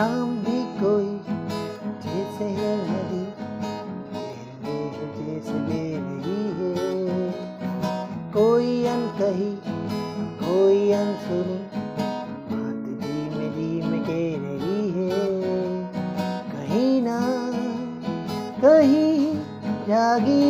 शाम भी कोई जैसे है नदी जैसे रही है कोई अनकही, कोई अनसुनी, बात धीमे धीमे कह रही है। कहीं ना कहीं जागी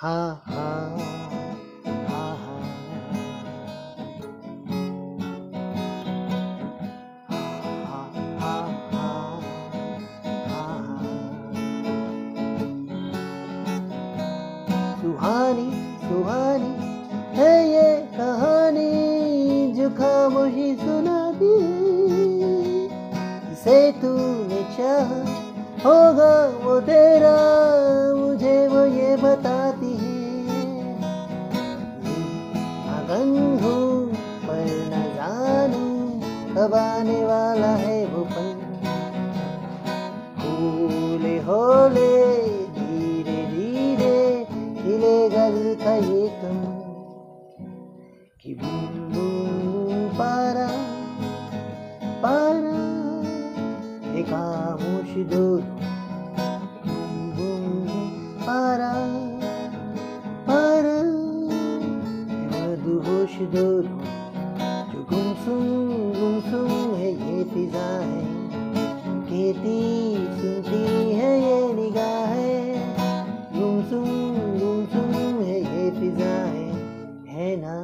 हाँ हाँ सुहानी सुहानी, है ये कहानी जो खामोशी सुनाती है। इसे तूने चाहा होगा कब आने वाला है वो पल। होले होले, धीरे धीरे हिलेगा दिल का ये कम। कि पारा पारा, एक खामोश दूर ये फिजा है कहती, सुनती है ये निगाहें। गुमसुम गुमसुम है ये फिजाएँ। है ना?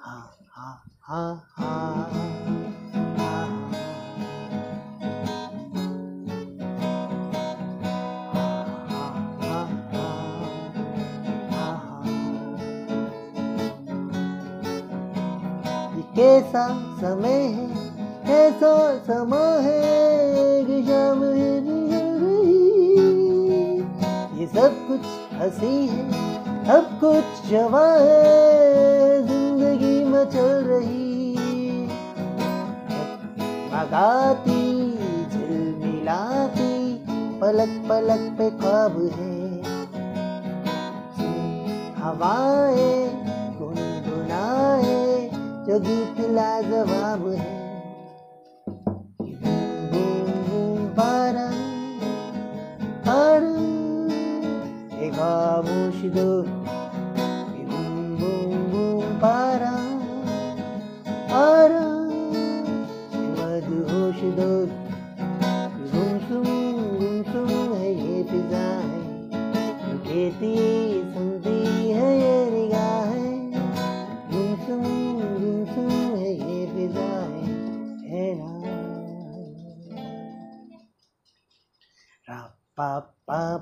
हाँ हाँ हाँ हाँ। कैसा समय है, कैसा समा है शाम ये सब कुछ हँसी है, सब कुछ जवा है, ज़िंदगी में चल रही लगाती झिलमिलाती पलक पलक पे ख्वाब है। हवाएँ गुनगुनाए Eu disse que nada vai morrer E vim para Para E vamos dormir E vim bum bum para Para E vamos dormir Bum bum bum bum bum Hey hey pizai Hey hey pizai 巴巴